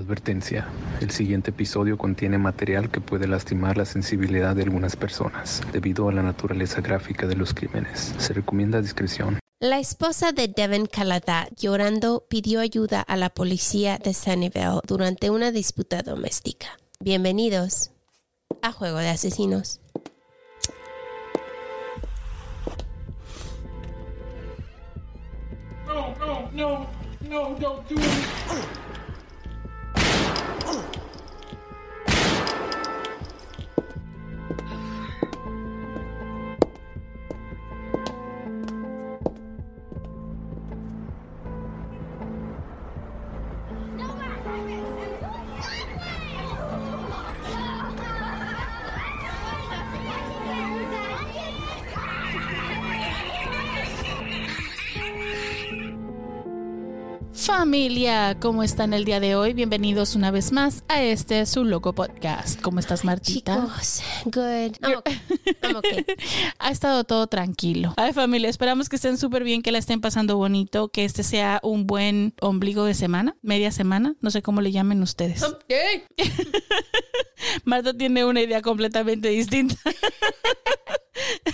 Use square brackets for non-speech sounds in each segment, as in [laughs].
Advertencia. El siguiente episodio contiene material que puede lastimar la sensibilidad de algunas personas debido a la naturaleza gráfica de los crímenes. Se recomienda discreción. La esposa de Devin Calada, llorando, pidió ayuda a la policía de Sunnyvale durante una disputa doméstica. Bienvenidos a Juego de Asesinos. No, no, no, no, don't do it. Familia, ¿cómo están el día de hoy? Bienvenidos una vez más a este su loco podcast. ¿Cómo estás, Martita? Chicos, good. I'm okay. I'm okay. [laughs] ha estado todo tranquilo. Ay, familia, esperamos que estén súper bien, que la estén pasando bonito, que este sea un buen ombligo de semana, media semana, no sé cómo le llamen ustedes. Okay. [laughs] Marta tiene una idea completamente distinta. [laughs]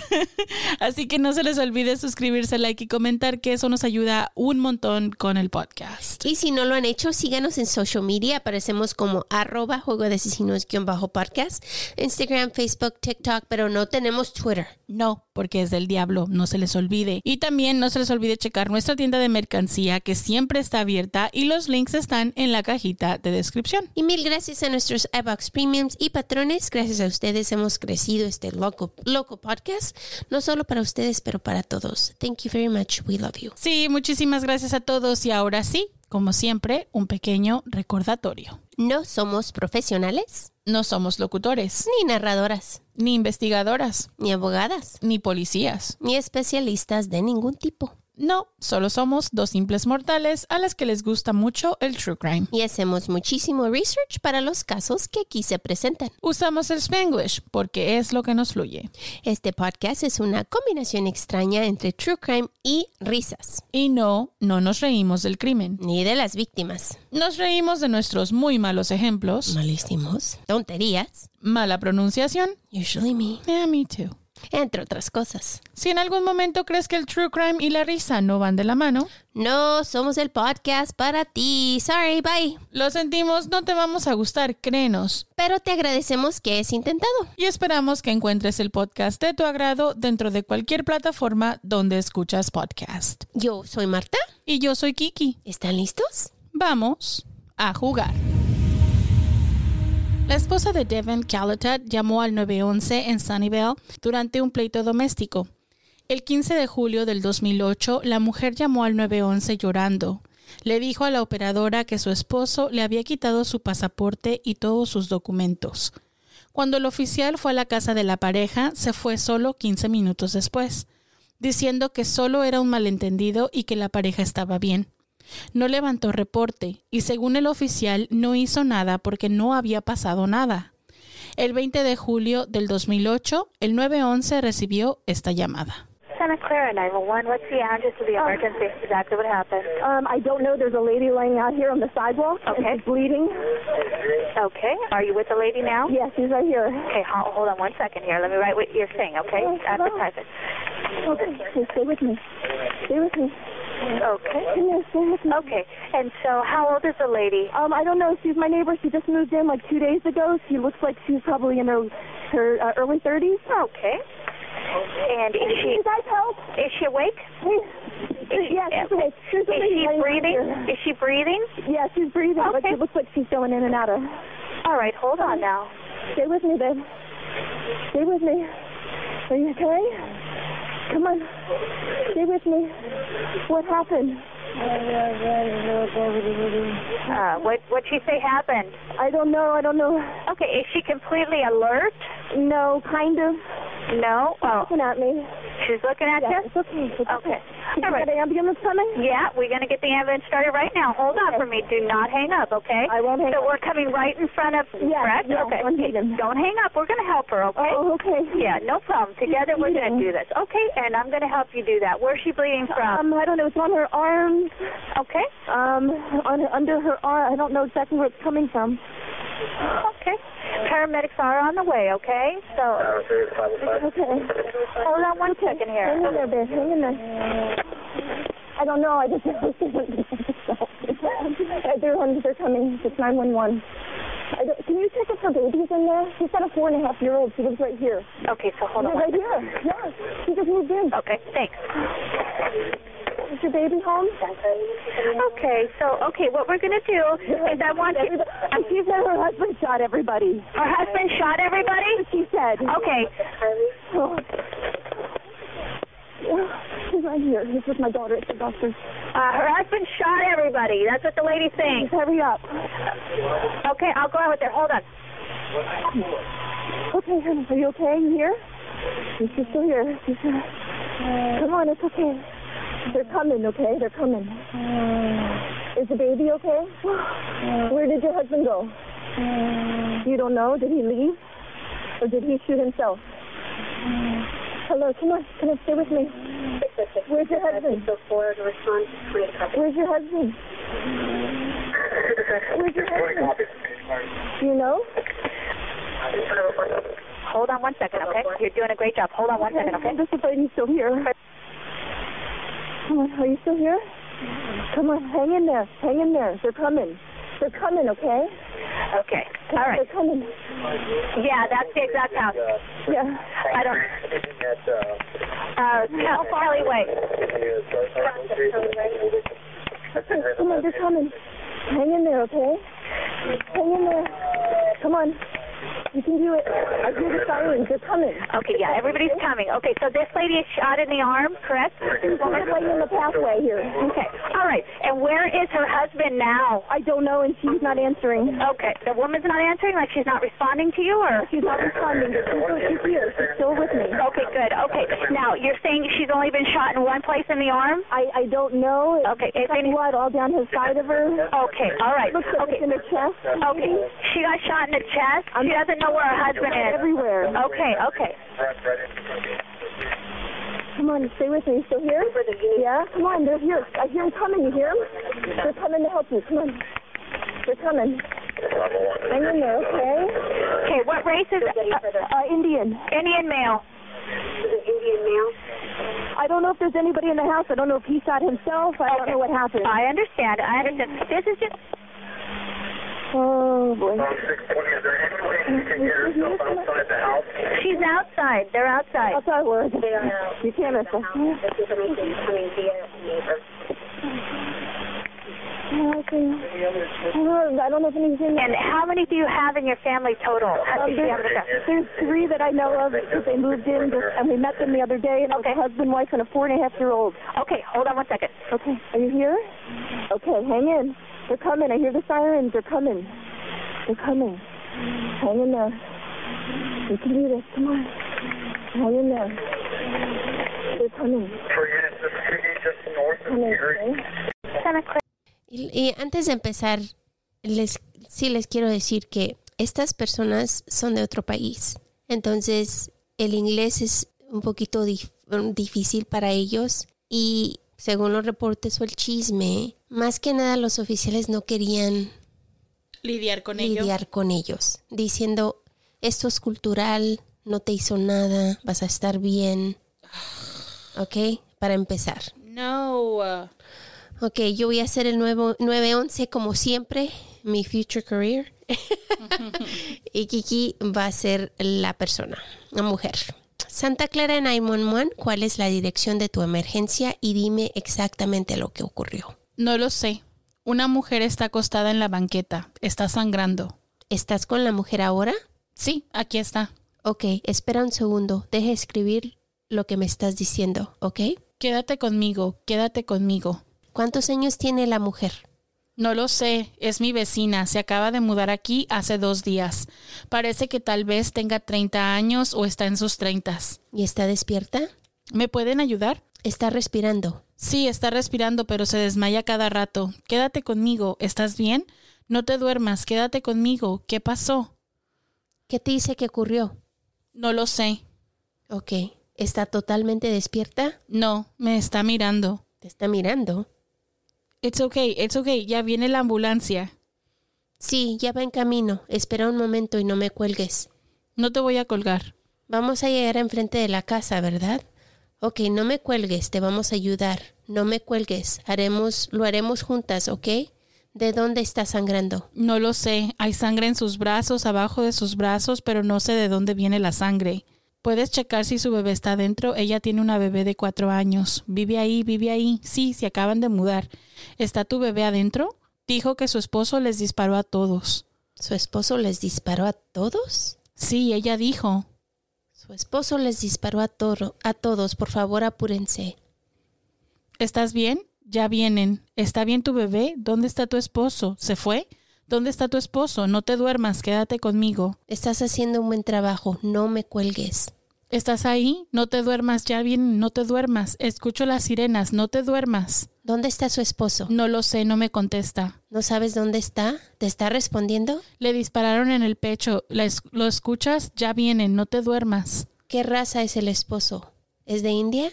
[laughs] Así que no se les olvide suscribirse, like y comentar, que eso nos ayuda un montón con el podcast. Y si no lo han hecho, síganos en social media. Aparecemos como arroba juego de asesinos-podcast. Instagram, Facebook, TikTok, pero no tenemos Twitter. No, porque es del diablo, no se les olvide. Y también no se les olvide checar nuestra tienda de mercancía que siempre está abierta y los links están en la cajita de descripción. Y mil gracias a nuestros iBox Premiums y patrones. Gracias a ustedes hemos crecido este loco, loco podcast. No solo para ustedes, pero para todos. Thank you very much. We love you. Sí, muchísimas gracias a todos y ahora sí, como siempre, un pequeño recordatorio. No somos profesionales, No somos locutores, ni narradoras, ni investigadoras, ni abogadas, ni policías. ni especialistas de ningún tipo. No, solo somos dos simples mortales a las que les gusta mucho el true crime. Y hacemos muchísimo research para los casos que aquí se presentan. Usamos el Spanglish porque es lo que nos fluye. Este podcast es una combinación extraña entre true crime y risas, Y no, no nos reímos del crimen. ni de las víctimas. Nos reímos de nuestros muy malos ejemplos, Malísimos, tonterías, mala pronunciación, usually me, yeah, me too. Entre otras cosas. Si en algún momento crees que el true crime y la risa no van de la mano, No somos el podcast para ti. Sorry, bye. lo sentimos, no te vamos a gustar, créenos. Pero te agradecemos que es intentado. Y esperamos que encuentres el podcast de tu agrado dentro de cualquier plataforma donde escuchas podcast. Yo soy Marta. Y yo soy Kiki. ¿Están listos? Vamos a jugar. La esposa de Devin Calatat llamó al 911 en Sunnyvale durante un pleito doméstico. El 15 de julio del 2008, la mujer llamó al 911 llorando. Le dijo a la operadora que su esposo le había quitado su pasaporte y todos sus documentos. Cuando el oficial fue a la casa de la pareja, se fue solo 15 minutos después, diciendo que solo era un malentendido y que la pareja estaba bien. No levantó reporte y según el oficial no hizo nada porque no había pasado nada. El 20 de julio del 2008, el 911 recibió esta llamada. Santa Clara 911. What's the address of the emergency? Exactly what happened. Um, I don't know. There's a lady laying out here on the sidewalk. and Okay. she's bleeding. Okay. Are you with the lady now? Yes, she's right here. Okay, hold, hold on one second here. Let me write what you're saying, okay? Oh, type it. Okay, stay with me. Stay with me. Okay. Yes, stay with me. Okay. And so, how old is the lady? Um, I don't know. She's my neighbor. She just moved in like two days ago. She looks like she's probably in her her uh, early 30s. Okay. And is she? Can she you guys help? is she awake? Is she, Yes, she's awake. There's is she right breathing? here. Is she breathing? Yeah, she's breathing, okay. but it looks like she's going in and out of. All right. Hold on now. Stay with me, babe. Stay with me. Are you okay? Come on. Stay with me. What happened? Uh. What what she say happened? I don't know. I don't know. Okay. Is she completely alert? No, kind of. No. Oh, Looking at me. she's looking at Yeah, you. it's okay. It's Okay. Did All you right. get an ambulance coming? Yeah, we're gonna get the ambulance started right now. Hold on for me. Do not hang up, okay? I won't hang so up. we're coming right in front of Yes, correct? okay. on Hayden. Don't hang up. We're gonna help her, okay? Oh, okay. Yeah, no problem. Together we're gonna do this. Okay, and I'm gonna help you do that. Where's she bleeding from? Um, I don't know. It's on her arm. okay. Um, on her, under her arm. I don't know exactly where it's coming from. Okay. Paramedics are on the way, okay? So Okay. hold on one second here. Hang in there, babe. Hang in there. I don't know. I just [laughs] they're on, they're coming. It's nine one one. Can you check if her baby's in there? She's got a four and a half year old. She lives right here. Okay, so hold on She's right here. Yeah. She just moved in. Okay, thanks. Is your baby home? Okay, so okay, what we're gonna do is I want you. And she said her husband shot everybody. Her husband shot everybody. She said. Okay, Oh. She's right here. This is my daughter at the doctor's. uh, her husband shot everybody. That's what the lady's saying. Hurry up. Okay, I'll go out with her. Hold on. Okay, honey, are you okay? You here? She's still here. She's here. Come on, it's okay. They're coming, okay? They're coming. Uh. Is the baby okay? Uh. Where did your husband go? Uh. You don't know? Did he leave? Or did he shoot himself? Hello, come on. Come on, stay with me. Where's your husband? Where's your husband? Where's your husband? Do you know? Hold on one second, okay? You're doing a great job. Hold on one second, okay? This is lady's still here. Come on, are you still here? Come on, hang in there. Hang in there. They're coming. They're coming, okay? Okay. All right. They're coming. Yeah, that's the exact house. Yeah. I don't. Uh, Way. Okay, come on, they're coming. Hang in there, okay? Hang in there. Come on. You can do it. I hear the sirens. They're coming. Okay, yeah, everybody's coming. Okay, so this lady is shot in the arm, correct? This lady in the pathway here. Okay, all right. And where is her husband now? I don't know, and she's not answering. Okay, the woman's not answering, like she's not responding to you, or? She's not responding. but She's, here. She's still with me. Okay, good. Okay, now you're saying she's only been shot in one place in the arm? I, I don't know. Okay, It's any- blood all down the side of her. Okay, all right. Looks like Okay, it's in her chest. okay. She got shot in the chest. She doesn't know where her husband is. Everywhere. Okay, okay. Come on, stay with me. Still here? Yeah? Come on, they're here. I hear them coming. You hear them? They're coming to help you. Come on. They're coming. Hang in there, okay? Okay, what race is uh, Uh, Indian. Indian male? Indian male? I don't know if there's anybody in the house. I don't know if he shot himself. I don't know what happened. I understand. I understand. This is just. Oh, boy. She's outside. They're outside. Outside word. You can't miss us. Okay. Uh, I don't know if anything's in And how many do you have in your family total? Um, many do you have in there's, there's three that I know of because they moved in just, and we met them the other day and it was a husband, wife, and a four and a half year old. Okay, hold on one second. Okay, are you here? Okay, hang in. They're coming. I hear the sirens. They're coming. They're coming. Hang in there. You can do this. Come on. Hang in there. They're coming. Coming, okay? Santa Clara. Y, y antes de empezar, les, sí les quiero decir que estas personas son de otro país. Entonces, el inglés es un poquito dif- difícil para ellos y según los reportes o el chisme, más que nada los oficiales no querían Lidiar con ello. lidiar con ellos, diciendo, esto es cultural, no te hizo nada, vas a estar bien. ¿Ok? Para empezar. No. Ok, yo voy a hacer el nuevo 911 como siempre, mi future career. [laughs] y Kiki va a ser la persona, la mujer. Santa Clara 911, ¿cuál es la dirección de tu emergencia? Y dime exactamente lo que ocurrió. no lo sé. Una mujer está acostada en la banqueta. Está sangrando. ¿Estás con la mujer ahora? Sí, aquí está. Ok, espera un segundo. Deja escribir lo que me estás diciendo, ¿ok? Quédate conmigo, quédate conmigo. ¿Cuántos años tiene la mujer? No lo sé, es mi vecina, se acaba de mudar aquí hace dos días. Parece que tal vez tenga 30 años o está en sus treintas. ¿Y está despierta? ¿Me pueden ayudar? Está respirando. Sí, está respirando, pero se desmaya cada rato. Quédate conmigo, ¿estás bien? No te duermas, quédate conmigo. ¿Qué pasó? ¿Qué te dice que ocurrió? No lo sé. Ok. ¿Está totalmente despierta? No, me está mirando. ¿Te está mirando? It's okay, it's okay, ya viene la ambulancia. Sí, ya va en camino. Espera un momento y no me cuelgues. No te voy a colgar. Vamos a llegar enfrente de la casa, ¿verdad? Ok, no me cuelgues, te vamos a ayudar. No me cuelgues. Haremos, lo haremos juntas, ¿ok? ¿De dónde está sangrando? No lo sé. Hay sangre en sus brazos, abajo de sus brazos, pero no sé de dónde viene la sangre. Puedes checar si su bebé está dentro. Ella tiene una bebé de cuatro años. Vive ahí, vive ahí. Sí, se acaban de mudar. ¿Está tu bebé adentro? Dijo que su esposo les disparó a todos. ¿Su esposo les disparó a todos? Sí, ella dijo. Su esposo les disparó a, a todos. Por favor, apúrense. ¿Estás bien? Ya vienen. ¿Está bien tu bebé? ¿Dónde está tu esposo? ¿Se fue? ¿Dónde está tu esposo? No te duermas, quédate conmigo. Estás haciendo un buen trabajo. No me cuelgues. ¿Estás ahí? No te duermas, ya vienen, no te duermas. Escucho las sirenas, no te duermas. ¿Dónde está su esposo? No lo sé, no me contesta. ¿No sabes dónde está? ¿Te está respondiendo? Le dispararon en el pecho. ¿La es- ¿Lo escuchas? Ya vienen, no te duermas. ¿Qué raza es el esposo? ¿Es de India?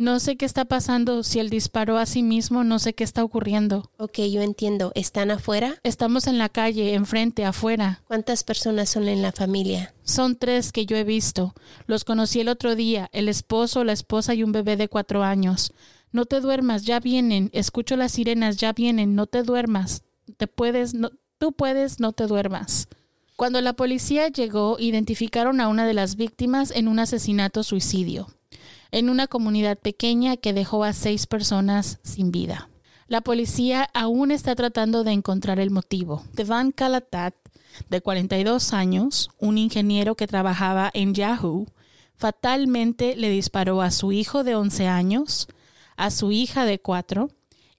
No sé qué está pasando. Si él disparó a sí mismo, no sé qué está ocurriendo. Ok, yo entiendo. ¿Están afuera? Estamos en la calle, enfrente, afuera. ¿Cuántas personas son en la familia? Son tres que yo he visto. Los conocí el otro día, el esposo, la esposa y un bebé de cuatro años. No te duermas, ya vienen. Escucho las sirenas, ya vienen. No te duermas. Te puedes, no, tú puedes, no te duermas. Cuando la policía llegó, identificaron a una de las víctimas en un asesinato suicidio, en una comunidad pequeña que dejó a seis personas sin vida. La policía aún está tratando de encontrar el motivo. Devan Calatat, de 42 años, un ingeniero que trabajaba en Yahoo, fatalmente le disparó a su hijo de 11 años, a su hija de 4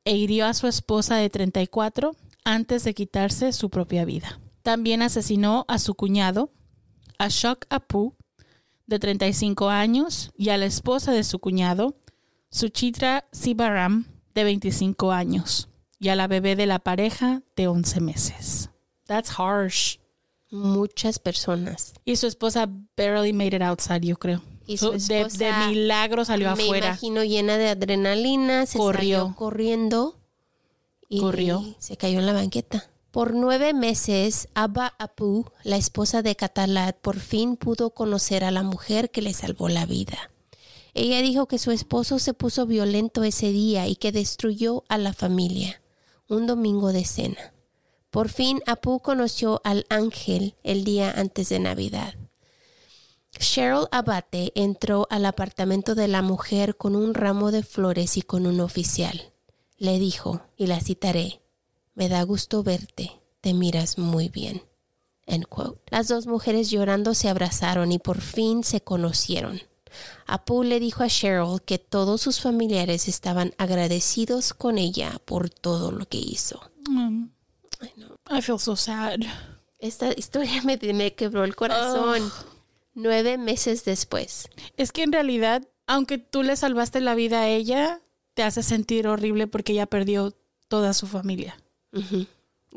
e hirió a su esposa de 34 antes de quitarse su propia vida. También asesinó a su cuñado, Ashok Apu, de 35 años, y a la esposa de su cuñado, Suchitra Sibaram, de 25 años, y a la bebé de la pareja de 11 meses. That's harsh. Muchas personas. Y su esposa barely made it outside, yo creo. Y su de, milagro salió Me afuera. imagino llena de adrenalina, se Corrió. salió corriendo y Corrió. se cayó en la banqueta. Por nueve meses, Abba Apu, la esposa de Katalat, por fin pudo conocer a la mujer que le salvó la vida. Ella dijo que su esposo se puso violento ese día y que destruyó a la familia. Un domingo de cena. Por fin Apu conoció al ángel el día antes de Navidad. Cheryl Abate entró al apartamento de la mujer con un ramo de flores y con un oficial. Le dijo, y la citaré, Me da gusto verte, te miras muy bien. End quote. Las dos mujeres llorando se abrazaron y por fin se conocieron. Apu le dijo a Cheryl que todos sus familiares estaban agradecidos con ella por todo lo que hizo. Mm. I feel so sad. Esta historia me, me quebró el corazón. Nueve meses después. Es que en realidad, aunque tú le salvaste la vida a ella, te hace sentir horrible porque ella perdió toda su familia. Y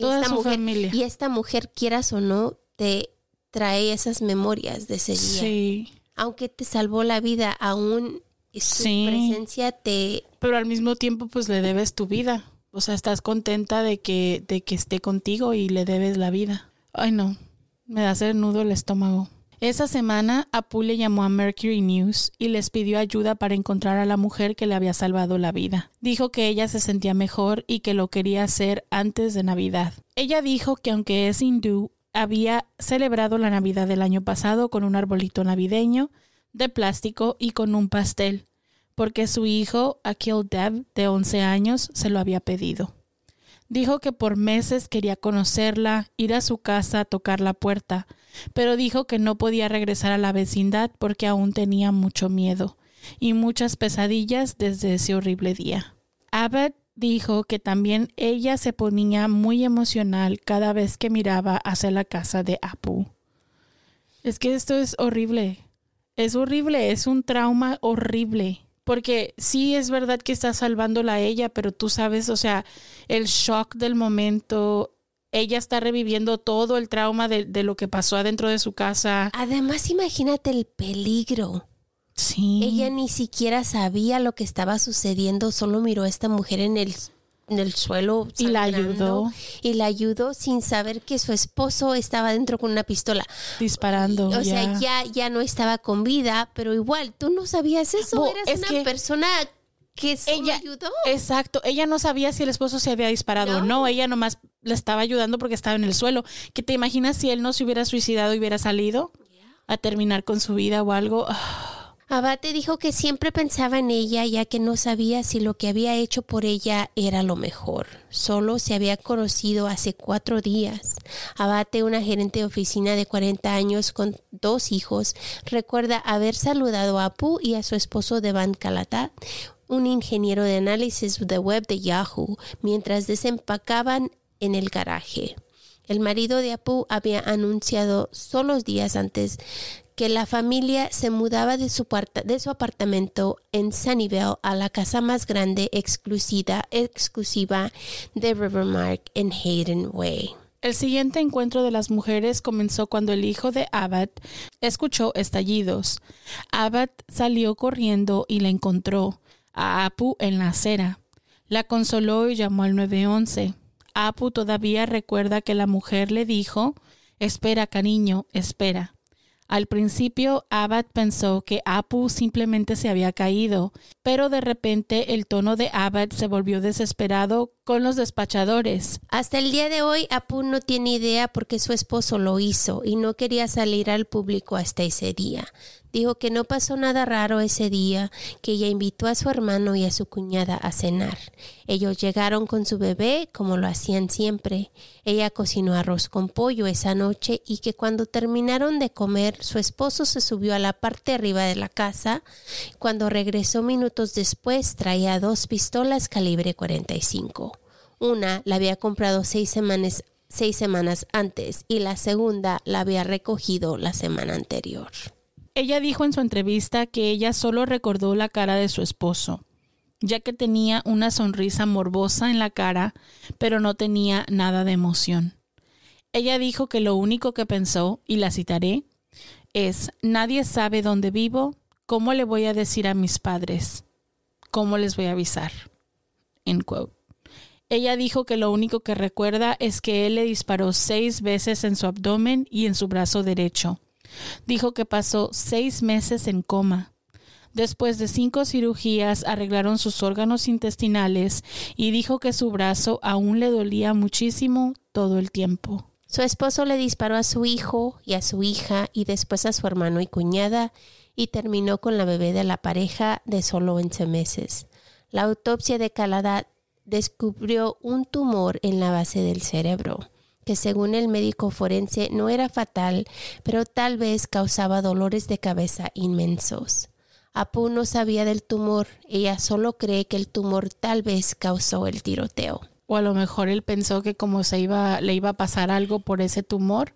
Toda esta su mujer, familia. Y esta mujer, quieras o no, te trae esas memorias de ese día. Sí. Aunque te salvó la vida, aún su Sí. presencia te... Pero al mismo tiempo, pues le debes tu vida. O sea, estás contenta de que, de que esté contigo y le debes la vida. Ay, no. Me da hacer nudo el estómago. Esa semana, Apu le llamó a Mercury News y les pidió ayuda para encontrar a la mujer que le había salvado la vida. Dijo que ella se sentía mejor y que lo quería hacer antes de Navidad. Ella dijo que aunque es hindú, había celebrado la Navidad del año pasado con un arbolito navideño de plástico y con un pastel, porque su hijo, Akil Dev, de 11 años, se lo había pedido. Dijo que por meses quería conocerla, ir a su casa, tocar la puerta, pero dijo que no podía regresar a la vecindad porque aún tenía mucho miedo y muchas pesadillas desde ese horrible día. Abbott dijo que también ella se ponía muy emocional cada vez que miraba hacia la casa de Apu. Es que esto es horrible. Es horrible, es un trauma horrible. Porque sí es verdad que está salvándola a ella, pero tú sabes, o sea, el shock del momento, ella está reviviendo todo el trauma de, de lo que pasó adentro de su casa. Además, imagínate el peligro. Sí. Ella ni siquiera sabía lo que estaba sucediendo, solo miró a esta mujer en el, en el suelo. Y la ayudó. Y la ayudó sin saber que su esposo estaba dentro con una pistola. disparando. O sea, ya. ya, no estaba con vida, pero igual, tú no sabías eso. Bo, Eras es una que persona que ella- ayudó. Exacto, ella no sabía si el esposo se había disparado o no, ella nomás le estaba ayudando porque estaba en el suelo. ¿Qué te imaginas si él no se hubiera suicidado y hubiera salido a terminar con su vida o algo? Ah, Abate dijo que siempre pensaba en ella ya que no sabía si lo que había hecho por ella era lo mejor. Solo se había conocido hace cuatro días. Abate, una gerente de oficina de 40 años con dos hijos, recuerda haber saludado a Apu y a su esposo Devan Kalata, un ingeniero de análisis de web de Yahoo, mientras desempacaban en el garaje. El marido de Apu había anunciado solo días antes que la familia se mudaba de su, apartamento en Sunnyvale a la casa más grande exclusiva, exclusiva de Rivermark en Hayden Way. El siguiente encuentro de las mujeres comenzó cuando el hijo de Abad escuchó estallidos. Abad salió corriendo y la encontró a Apu en la acera. La consoló y llamó al 911. Apu todavía recuerda que la mujer le dijo, Espera, cariño, espera. Al principio, Abad pensó que Apu simplemente se había caído, pero de repente el tono de Abad se volvió desesperado con los despachadores. Hasta el día de hoy, Apu no tiene idea porque su esposo lo hizo y no quería salir al público hasta ese día. Dijo que no pasó nada raro ese día, que ella invitó a su hermano y a su cuñada a cenar. Ellos llegaron con su bebé como lo hacían siempre. Ella cocinó arroz con pollo esa noche y que cuando terminaron de comer, su esposo se subió a la parte arriba de la casa. Cuando regresó minutos después, traía dos pistolas calibre 45. Una la había comprado seis semanas, seis semanas antes y la segunda la había recogido la semana anterior. Ella dijo en su entrevista que ella solo recordó la cara de su esposo, ya que tenía una sonrisa morbosa en la cara, pero no tenía nada de emoción. Ella dijo que lo único que pensó, y la citaré, es, nadie sabe dónde vivo, ¿cómo le voy a decir a mis padres? ¿Cómo les voy a avisar? End quote. Ella dijo que lo único que recuerda es que él le disparó seis veces en su abdomen y en su brazo derecho. Dijo que pasó seis meses en coma. Después de cinco cirugías arreglaron sus órganos intestinales y dijo que su brazo aún le dolía muchísimo todo el tiempo. Su esposo le disparó a su hijo y a su hija y después a su hermano y cuñada y terminó con la bebé de la pareja de solo 11 meses. La autopsia de Calada descubrió un tumor en la base del cerebro, que según el médico forense no era fatal, pero tal vez causaba dolores de cabeza inmensos. Apu no sabía del tumor, ella solo cree que el tumor tal vez causó el tiroteo. O a lo mejor él pensó que como se iba, le iba a pasar algo por ese tumor.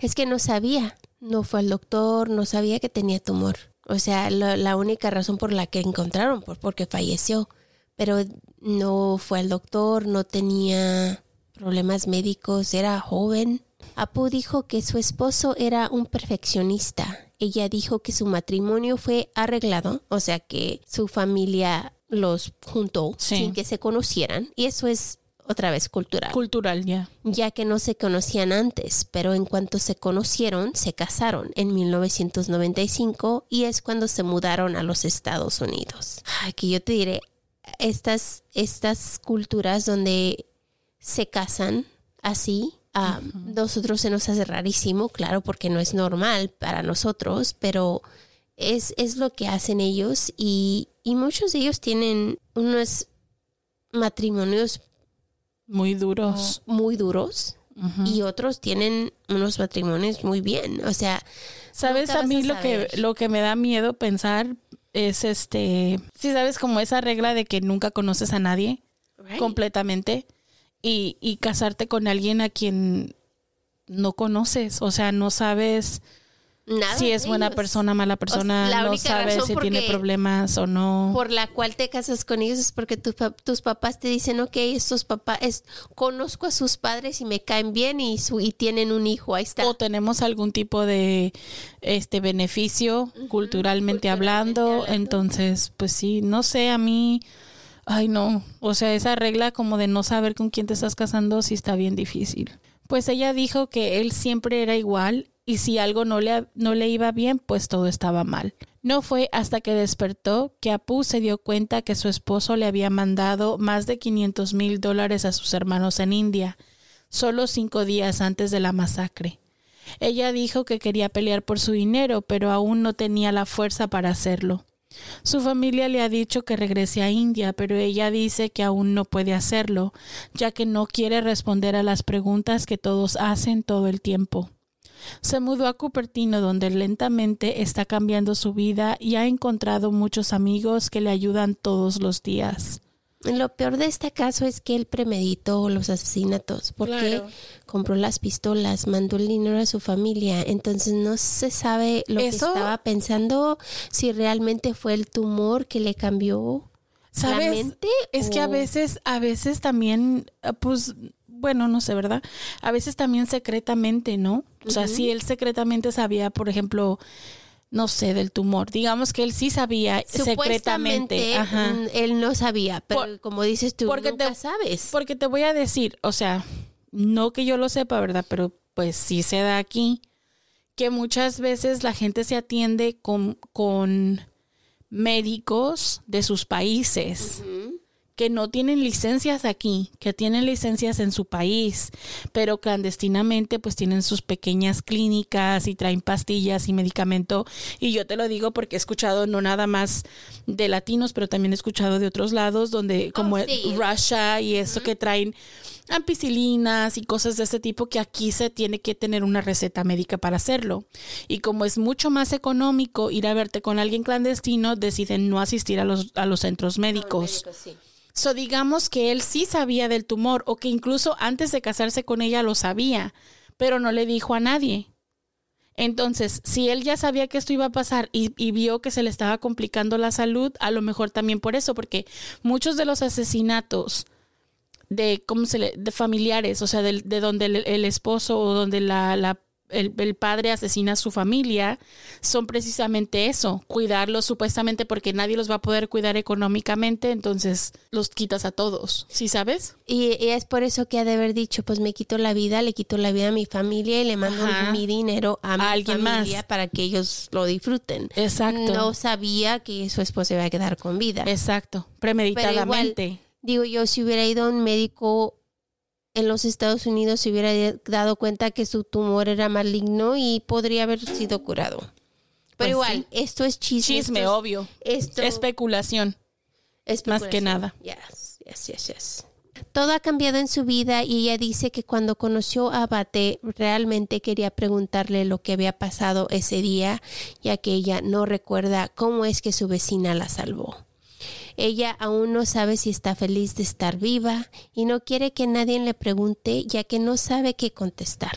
Es que no sabía, no fue al doctor, no sabía que tenía tumor. O sea, la, la única razón por la que encontraron, por, porque falleció. Pero no fue al doctor, no tenía problemas médicos, era joven. Apu dijo que su esposo era un perfeccionista. Ella dijo que su matrimonio fue arreglado, o sea que su familia los juntó Sí. sin que se conocieran. Y eso es otra vez cultural Cultural, ya. ya que no se conocían antes, pero en cuanto se conocieron, se casaron en 1995 y es cuando se mudaron a los Estados Unidos. Ay, que yo te diré, estas, estas culturas donde se casan así, a nosotros se nos hace rarísimo, claro, porque no es normal para nosotros, pero es, es lo que hacen ellos y, y muchos de ellos tienen unos matrimonios Muy duros. muy duros y otros tienen unos matrimonios muy bien. O sea, ¿Sabes? A mí a lo que, lo que me da miedo pensar es este, si sabes como esa regla de que nunca conoces a nadie. Right. completamente y, y casarte con alguien a quien no conoces, o sea, no sabes Nada si es buena ellos. persona, mala persona, la no sabes razón si tiene problemas o no. Por la cual te casas con ellos es porque tu tus papás te dicen, ok, estos papás, es, conozco a sus padres y me caen bien y, su, y tienen un hijo, ahí está. o tenemos algún tipo de este beneficio culturalmente hablando, hablando. entonces pues sí, no sé, a mí ay no, o sea, esa regla como de no saber con quién te estás casando sí está bien difícil. Pues ella dijo que él siempre era igual y si algo no le, no le iba bien, pues todo estaba mal. No fue hasta que despertó que Apu se dio cuenta que su esposo le había mandado más de 500 mil dólares a sus hermanos en India, solo cinco días antes de la masacre. Ella dijo que quería pelear por su dinero, pero aún no tenía la fuerza para hacerlo. Su familia le ha dicho que regrese a India, pero ella dice que aún no puede hacerlo, ya que no quiere responder a las preguntas que todos hacen todo el tiempo. Se mudó a Cupertino, donde lentamente está cambiando su vida y ha encontrado muchos amigos que le ayudan todos los días. Lo peor de este caso es que él premeditó los asesinatos porque Claro. compró las pistolas, mandó el dinero a su familia, entonces no se sabe lo Eso- que estaba pensando, si realmente fue el tumor que le cambió la ¿Sabes? mente. Es que a veces, a veces también, pues, bueno, no sé, ¿verdad? A veces también secretamente, ¿no? O sea, si él secretamente sabía, por ejemplo, no sé, del tumor. Digamos que él sí sabía secretamente. Ajá. mm, él no sabía, pero Por- como dices tú, porque nunca te- sabes. Porque te voy a decir, o sea, no que yo lo sepa, ¿verdad? Pero pues sí se da aquí que muchas veces la gente se atiende con, con médicos de sus países que no tienen licencias aquí, que tienen licencias en su país, pero clandestinamente pues tienen sus pequeñas clínicas y traen pastillas y medicamento. Y yo te lo digo porque he escuchado no nada más de latinos, pero también he escuchado de otros lados donde como Oh, sí. Russia y eso que traen ampicilinas y cosas de ese tipo que aquí se tiene que tener una receta médica para hacerlo. Y como es mucho más económico ir a verte con alguien clandestino, deciden no asistir a los, a los centros médicos. So, digamos que él sí sabía del tumor o que incluso antes de casarse con ella lo sabía, pero no le dijo a nadie. Entonces, si él ya sabía que esto iba a pasar y, y vio que se le estaba complicando la salud, a lo mejor también por eso, porque muchos de los asesinatos de cómo se le, de familiares, o sea, del- de, donde el, el esposo o donde la, la- el, el padre asesina a su familia, son precisamente eso, cuidarlos supuestamente porque nadie los va a poder cuidar económicamente, entonces los quitas a todos, ¿sí sabes? Y, y es por eso que ha de haber dicho, pues me quito la vida, le quito la vida a mi familia y le mando Ajá. mi dinero a, mi alguien más. familia para que ellos lo disfruten. Exacto. No sabía que su esposa iba a quedar con vida. Exacto, Pero igual, premeditadamente. digo yo, si hubiera ido a un médico en los Estados Unidos, se hubiera dado cuenta que su tumor era maligno y podría haber sido curado. Pero Pues igual, sí. esto es chisme. Chisme, esto es- obvio. Esto Especulación. más que especulación. nada. Yes, yes, yes, yes. Todo ha cambiado en su vida y ella dice que cuando conoció a Abate realmente quería preguntarle lo que había pasado ese día, ya que ella no recuerda cómo es que su vecina la salvó. Ella aún no sabe si está feliz de estar viva y no quiere que nadie le pregunte ya que no sabe qué contestar.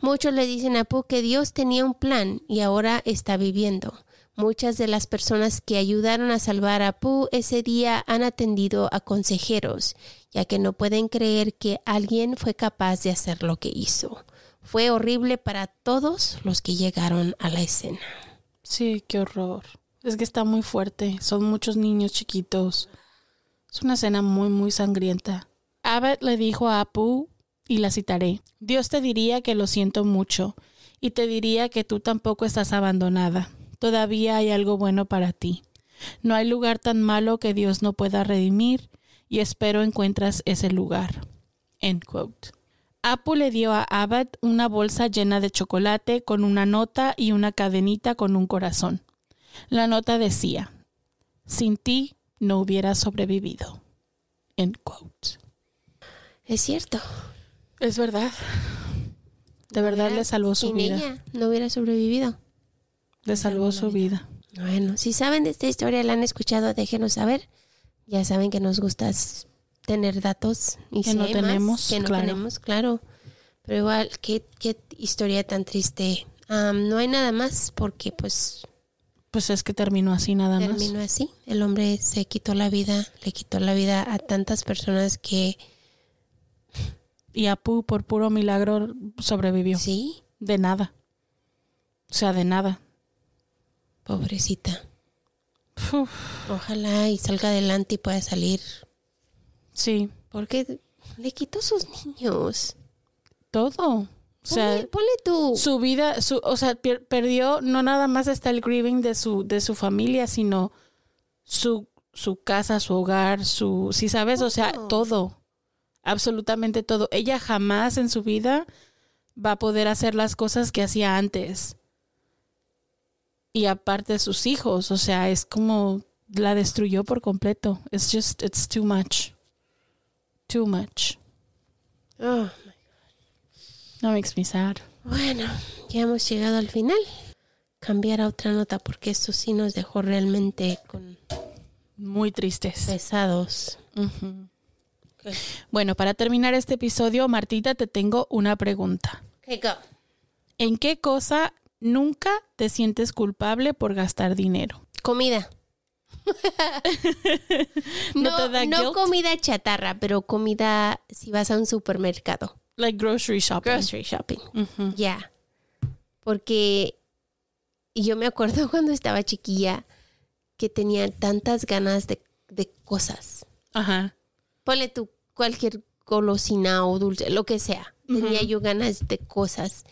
Muchos le dicen a Pu que Dios tenía un plan y ahora está viviendo. Muchas de las personas que ayudaron a salvar a Pu ese día han atendido a consejeros, ya que no pueden creer que alguien fue capaz de hacer lo que hizo. Fue horrible para todos los que llegaron a la escena. Sí, qué horror. Es que está muy fuerte. Son muchos niños chiquitos. Es una escena muy, muy sangrienta. Abbott le dijo a Apu, y la citaré, Dios te diría que lo siento mucho, y te diría que tú tampoco estás abandonada. Todavía hay algo bueno para ti. No hay lugar tan malo que Dios no pueda redimir, y espero encuentras ese lugar. End quote. Apu le dio a Abbott una bolsa llena de chocolate con una nota y una cadenita con un corazón. La nota decía, sin ti no hubiera sobrevivido. End quote. Es cierto. Es verdad. De verdad le salvó su Sin vida. ella no hubiera sobrevivido. Le salvó su vida. Bueno, si saben de esta historia, la han escuchado, déjenos saber. Ya saben que nos gusta tener datos y Que no sé más, tenemos, que no claro. tenemos, claro. Pero igual, qué, qué historia tan triste. No hay nada más porque pues Pues es que terminó así nada más. terminó así. El hombre se quitó la vida, le quitó la vida a tantas personas que Y Apu, por puro milagro, sobrevivió. sí, De nada. O sea, de nada. pobrecita. Uf, Ojalá y salga adelante y pueda salir. sí, Porque le quitó sus niños. todo. O sea, ponle, ponle tú. su vida, su, o sea, perdió, no nada más está el grieving de su, de su familia, sino su, su casa, su hogar, su, si sabes, o sea, Todo. todo, absolutamente todo. Ella jamás en su vida va a poder hacer las cosas que hacía antes. Y aparte sus hijos, o sea, es como la destruyó por completo. It's just, it's too much. Too much. Oh, That makes me sad. Bueno, ya hemos llegado al final. Cambiar a otra nota porque esto sí nos dejó realmente con Muy tristes. pesados. Bueno, para terminar este episodio, Martita, te tengo una pregunta. Okay, go. ¿En qué cosa nunca te sientes culpable por gastar dinero? Comida. [laughs] ¿No no, no comida chatarra, pero comida si vas a un supermercado. Like grocery shopping. Grocery shopping. Ujú. Ya. Porque yo me acuerdo [laughs] cuando estaba chiquilla que tenía tantas ganas de, de cosas. Ajá. Ponle tú cualquier golosina o dulce, lo que sea. Tenía yo ganas de cosas.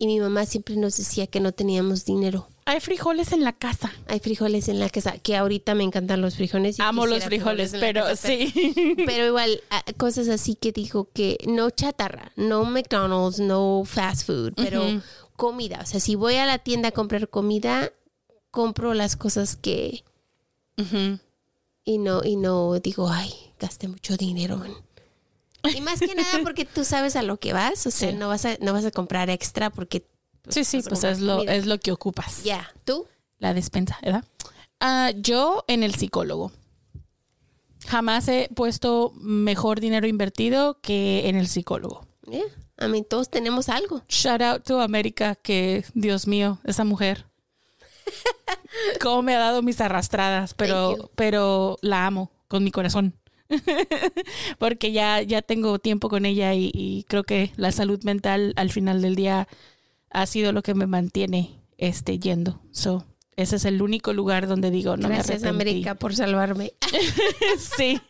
Y mi mamá siempre nos decía que no teníamos dinero. Hay frijoles en la casa. Hay frijoles en la casa, que ahorita me encantan los frijoles. y Amo los frijoles, pero casa, sí. [laughs] Pero igual, cosas así que dijo que no chatarra, no McDonald's, no fast food, pero comida. O sea, si voy a la tienda a comprar comida, compro las cosas que y no y no digo, ay, gasté mucho dinero. en-". Y más que nada porque tú sabes a lo que vas, o sea, Sí. no vas a no vas a comprar extra porque Sí, sí, a pues es lo, comida. es lo que ocupas. ya, tú La despensa, ¿verdad? Ah, yo en el psicólogo. Jamás he puesto mejor dinero invertido que en el psicólogo. ya. A mí todos tenemos algo. Shout out to América, que Dios mío, esa mujer. [laughs] Cómo me ha dado mis arrastradas, pero, pero la amo con mi corazón. [laughs] Porque ya, ya tengo tiempo con ella y, y creo que la salud mental al final del día ha sido lo que me mantiene este, yendo. So, ese es el único lugar donde digo, no Gracias me. América por salvarme. [laughs] sí,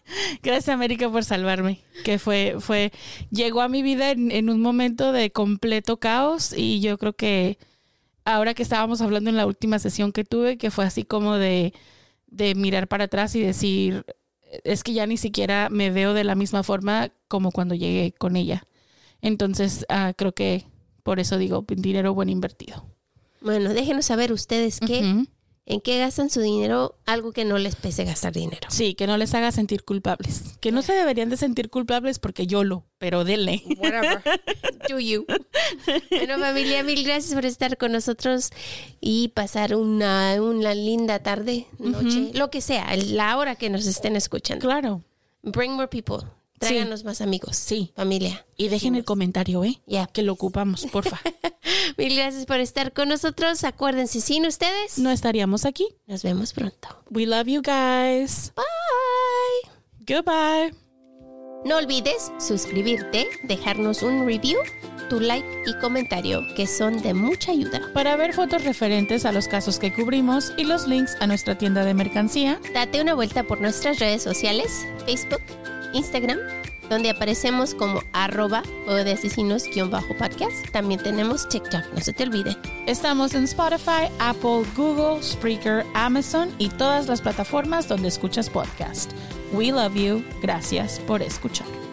gracias América por salvarme. Que fue, fue, llegó a mi vida en, en un momento de completo caos y yo creo que ahora que estábamos hablando en la última sesión que tuve, que fue así como de, de mirar para atrás y decir, es que ya ni siquiera me veo de la misma forma como cuando llegué con ella. Entonces, ah, creo que por eso digo, dinero buen invertido. Bueno, déjenos saber ustedes qué. En qué gastan su dinero, algo que no les pese gastar dinero. Sí, que no les haga sentir culpables. Que no se deberían de sentir culpables porque yo lo, pero denle. Whatever. [laughs] Do you. Bueno, familia, mil gracias por estar con nosotros y pasar una, una linda tarde, noche, lo que sea, la hora que nos estén escuchando. Claro. Bring more people. Tráiganos más amigos. Sí. Familia. Y dejen el comentario, ¿eh? Ya. Que lo ocupamos, porfa. [laughs] Mil gracias por estar con nosotros. Acuérdense, sin ustedes, no estaríamos aquí. nos vemos pronto. We love you guys. Bye. Goodbye. No olvides suscribirte, dejarnos un review, tu like y comentario, que son de mucha ayuda. Para ver fotos referentes a los casos que cubrimos y los links a nuestra tienda de mercancía, Date una vuelta por nuestras redes sociales, Facebook, Instagram, donde aparecemos como arroba o de asesinos-podcast. También tenemos TikTok, no se te olvide. estamos en Spotify, Apple, Google, Spreaker, Amazon y todas las plataformas donde escuchas podcast. We love you. Gracias por escuchar.